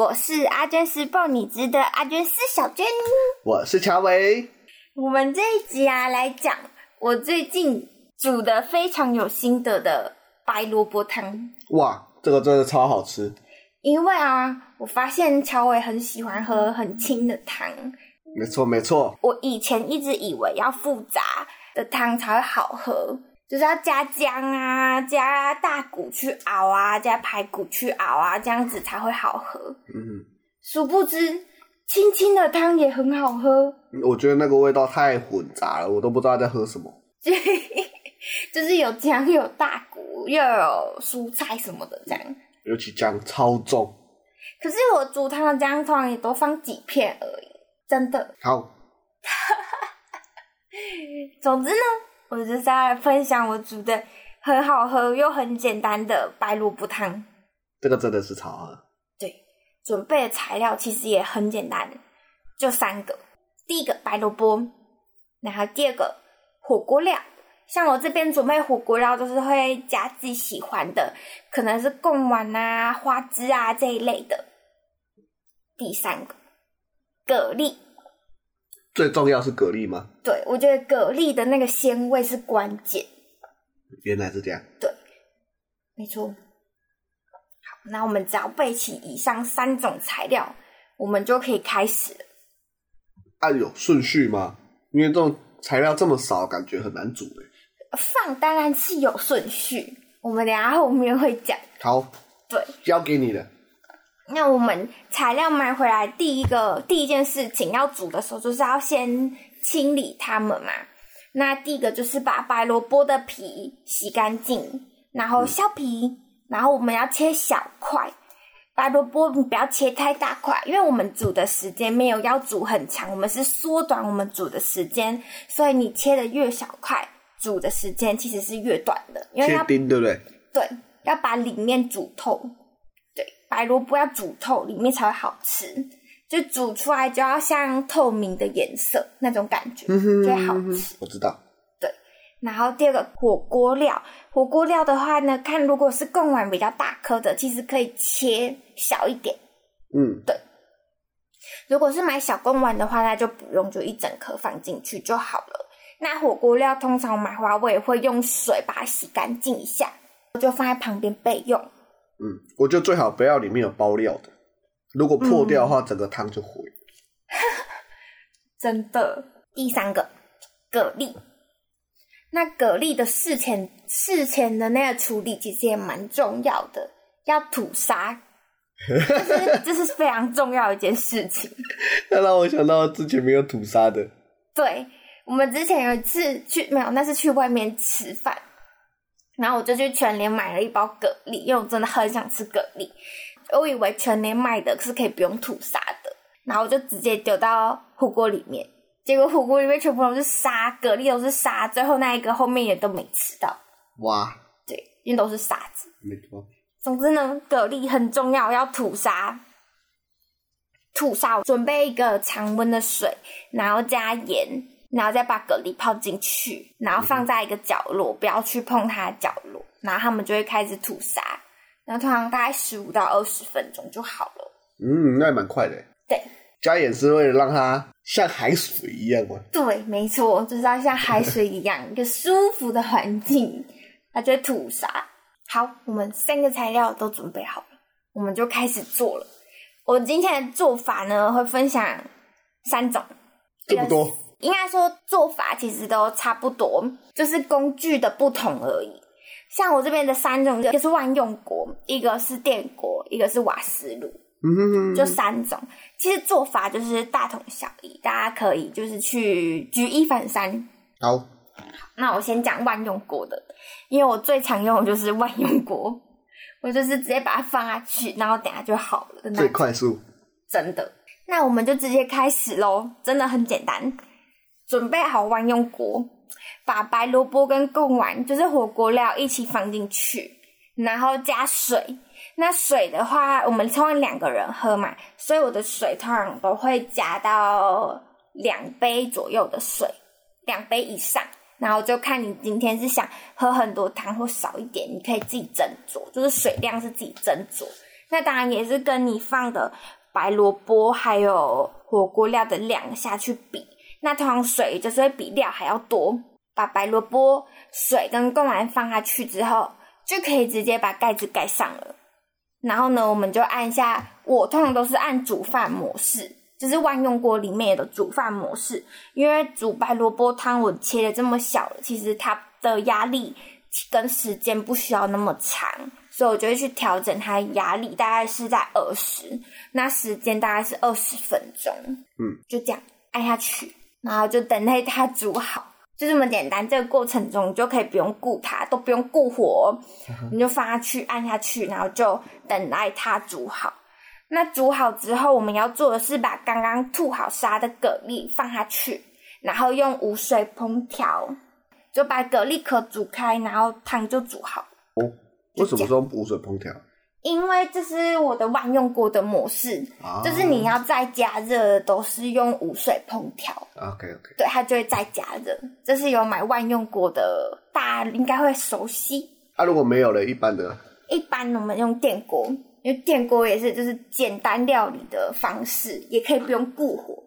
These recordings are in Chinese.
我是阿娟师报你知的阿娟是小娟，我是乔维。我们这一集啊，来讲我最近煮的非常有心得的白萝卜汤。哇，这个真的超好吃！因为啊，我发现乔维很喜欢喝很清的汤。没错，没错。我以前一直以为要复杂的汤才会好喝。就是要加姜啊，加大骨去熬啊，加排骨去熬啊，这样子才会好喝。嗯，殊不知，清清的汤也很好喝。我觉得那个味道太混杂了，我都不知道在喝什么。就是有姜，有大骨，又有蔬菜什么的，这样。尤其姜超重。可是我煮汤的姜通常也都放几片而已，真的。好。总之呢。我就是要来分享我煮的很好喝又很简单的白萝卜汤。这个真的是超好喝。对，准备的材料其实也很简单，就三个。第一个白萝卜，然后第二个火锅料，像我这边准备火锅料都是会加自己喜欢的，可能是贡丸啊、花枝啊这一类的。第三个蛤蜊。最重要是蛤蜊吗？对，我觉得蛤蜊的那个鲜味是关键。原来是这样。对，没错。好，那我们只要备齐以上三种材料，我们就可以开始了。啊，有顺序吗？因为这种材料这么少，感觉很难煮诶。放当然是有顺序，我们等下后面会讲。好。对。交给你了。那我们材料买回来，第一个第一件事情要煮的时候，就是要先清理它们嘛。那第一个就是把白萝卜的皮洗干净，然后削皮，嗯、然后我们要切小块。白萝卜你不要切太大块，因为我们煮的时间没有要煮很长，我们是缩短我们煮的时间，所以你切的越小块，煮的时间其实是越短的。因为要切丁对不对？对，要把里面煮透。白萝卜要煮透，里面才会好吃。就煮出来就要像透明的颜色那种感觉，就会好吃。我知道。对，然后第二个火锅料，火锅料的话呢，看如果是贡丸比较大颗的，其实可以切小一点。嗯，对。如果是买小贡丸的话，那就不用，就一整颗放进去就好了。那火锅料通常买回来我也会用水把它洗干净一下，我就放在旁边备用。嗯，我觉得最好不要里面有包料的，如果破掉的话，嗯、整个汤就毁。真的。第三个，蛤蜊。那蛤蜊的事前事前的那个处理其实也蛮重要的，要吐沙，这、就是非常重要的一件事情。那让我想到之前没有吐沙的。对，我们之前有一次去，没有，那是去外面吃饭。然后我就去全联买了一包蛤蜊，因为我真的很想吃蛤蜊。我以为全联卖的是可以不用吐沙的，然后我就直接丢到火锅里面，结果火锅里面全部都是沙，蛤蜊都是沙，最后那一个后面也都没吃到。哇！对，因为都是沙子。没错。总之呢，蛤蜊很重要，要吐沙。吐沙，准备一个常温的水，然后加盐。然后再把蛤蜊泡进去，然后放在一个角落，嗯、不要去碰它的角落，然后它们就会开始吐沙，然后通常大概十五到二十分钟就好了。嗯，那也蛮快的。对，加盐是为了让它像海水一样吗？对，没错，就是要像海水一样一个舒服的环境，它就会吐沙。好，我们三个材料都准备好了，我们就开始做了。我今天的做法呢，会分享三种，这么多。应该说做法其实都差不多，就是工具的不同而已。像我这边的三种，一个是万用锅，一个是电锅，一个是瓦斯炉，嗯就三种。其实做法就是大同小异，大家可以就是去举一反三。好，那我先讲万用锅的，因为我最常用的就是万用锅，我就是直接把它放下去，然后等下就好了。最快速，真的。那我们就直接开始喽，真的很简单。准备好万用锅，把白萝卜跟贡丸，就是火锅料一起放进去，然后加水。那水的话，我们通常两个人喝嘛，所以我的水通常都会加到两杯左右的水，两杯以上。然后就看你今天是想喝很多汤或少一点，你可以自己斟酌，就是水量是自己斟酌。那当然也是跟你放的白萝卜还有火锅料的量下去比。那通常水就是会比料还要多。把白萝卜、水跟贡丸放下去之后，就可以直接把盖子盖上了。然后呢，我们就按下，我通常都是按煮饭模式，就是万用锅里面的煮饭模式。因为煮白萝卜汤我切的这么小，其实它的压力跟时间不需要那么长，所以我就会去调整它压力，大概是在二十，那时间大概是二十分钟。嗯，就这样按下去，然后就等待它煮好。就这么简单，这个过程中你就可以不用顾它，都不用顾火，你就放下去，按下去，然后就等待它煮好。那煮好之后，我们要做的是把刚刚吐好沙的蛤蜊放下去，然后用无水烹调，就把蛤蜊壳煮开，然后汤就煮好。哦，为什么说无水烹调？因为这是我的万用锅的模式，啊、就是你要再加热都是用无水烹调。OK OK，对，它就会再加热。这是有买万用锅的，大家应该会熟悉。啊，如果没有了，一般的，一般我们用电锅，因为电锅也是就是简单料理的方式，也可以不用固火。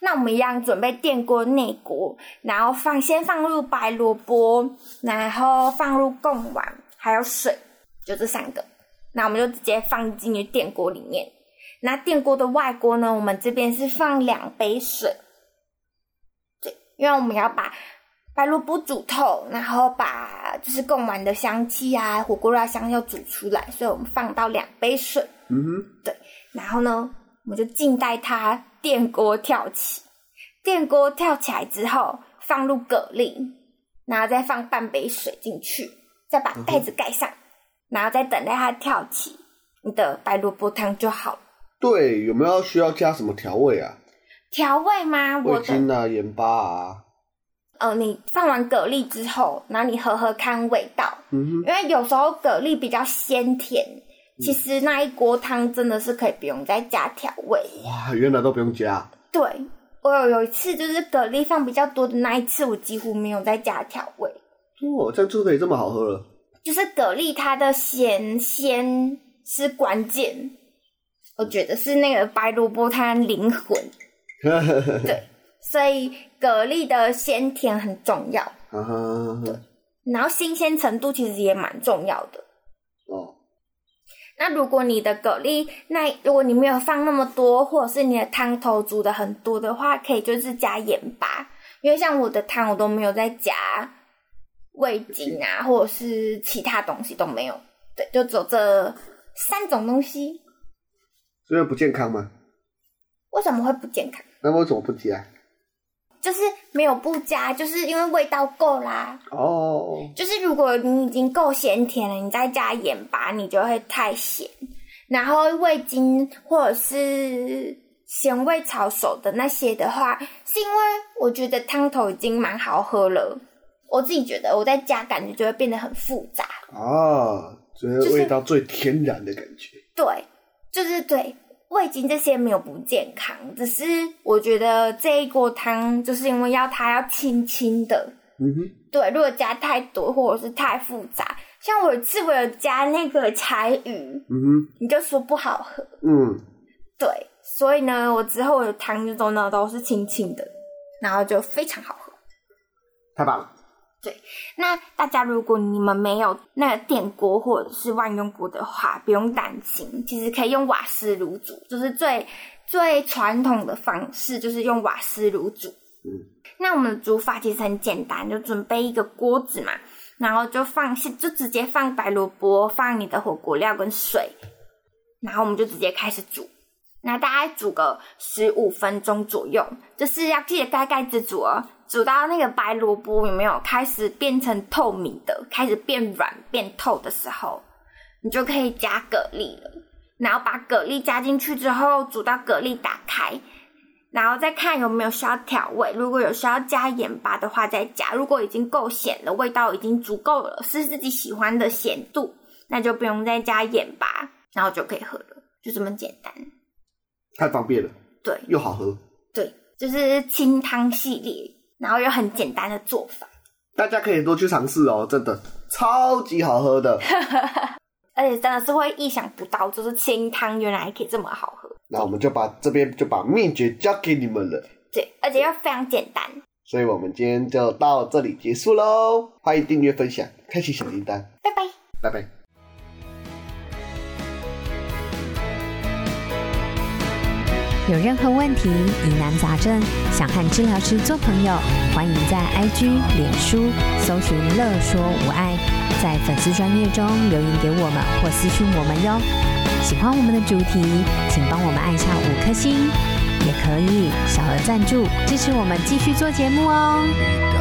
那我们一样准备电锅内锅，然后放先放入白萝卜，然后放入贡丸，还有水，就这三个。那我们就直接放进去电锅里面。那电锅的外锅呢？我们这边是放两杯水，对，因为我们要把白萝卜煮透，然后把就是贡丸的香气啊、火锅料香气要煮出来，所以我们放到两杯水。嗯哼，对。然后呢，我们就静待它电锅跳起。电锅跳起来之后，放入蛤蜊，然后再放半杯水进去，再把盖子盖上。嗯然后再等待它跳起，你的白萝卜汤就好了。对，有没有需要加什么调味啊？调味吗？味精啊，盐巴啊。呃，你放完蛤蜊之后，然后你喝喝看味道。嗯哼。因为有时候蛤蜊比较鲜甜，其实那一锅汤真的是可以不用再加调味。哇，原来都不用加。对，我有有一次就是蛤蜊放比较多的那一次，我几乎没有再加调味。哦，这样就可以这么好喝了。就是蛤蜊，它的咸鲜是关键，我觉得是那个白萝卜它灵魂。对，所以蛤蜊的鲜甜很重要。对，然后新鲜程度其实也蛮重要的。哦。那如果你的蛤蜊，那如果你没有放那么多，或者是你的汤头煮的很多的话，可以就是加盐巴，因为像我的汤我都没有再加。味精啊，或者是其他东西都没有，对，就只有这三种东西。所以不健康吗？为什么会不健康？那为什么不加？就是没有不加，就是因为味道够啦。哦。就是如果你已经够咸甜了，你再加盐巴，你就会太咸。然后味精或者是咸味炒熟的那些的话，是因为我觉得汤头已经蛮好喝了。我自己觉得，我在家感觉就会变得很复杂啊，就是味道最天然的感觉。就是、对，就是对，味精这些没有不健康，只是我觉得这一锅汤就是因为要它要清清的。嗯哼，对，如果加太多或者是太复杂，像我有一次我有加那个柴鱼，嗯哼，你就说不好喝。嗯，对，所以呢，我之后的汤就都呢都是清清的，然后就非常好喝。太棒了。对，那大家如果你们没有那个电锅或者是万用锅的话，不用担心，其实可以用瓦斯炉煮，就是最最传统的方式，就是用瓦斯炉煮。嗯，那我们的煮法其实很简单，就准备一个锅子嘛，然后就放，就直接放白萝卜，放你的火锅料跟水，然后我们就直接开始煮。那大概煮个十五分钟左右，就是要记得盖盖子煮哦。煮到那个白萝卜有没有开始变成透明的，开始变软变透的时候，你就可以加蛤蜊了。然后把蛤蜊加进去之后，煮到蛤蜊打开，然后再看有没有需要调味。如果有需要加盐巴的话，再加。如果已经够咸了，味道已经足够了，是自己喜欢的咸度，那就不用再加盐巴，然后就可以喝了，就这么简单。太方便了，对，又好喝，对，就是清汤系列。然后有很简单的做法，大家可以多去尝试哦，真的超级好喝的，而且真的是会意想不到，就是清汤原来可以这么好喝。那我们就把这边就把秘诀交给你们了，对，而且又非常简单。所以我们今天就到这里结束喽，欢迎订阅、分享、开启小铃铛，拜拜，拜拜。有任何问题、疑难杂症，想和治疗师做朋友，欢迎在 IG、脸书搜寻“乐说无爱”，在粉丝专页中留言给我们或私讯我们哟。喜欢我们的主题，请帮我们按下五颗星，也可以小额赞助支持我们继续做节目哦。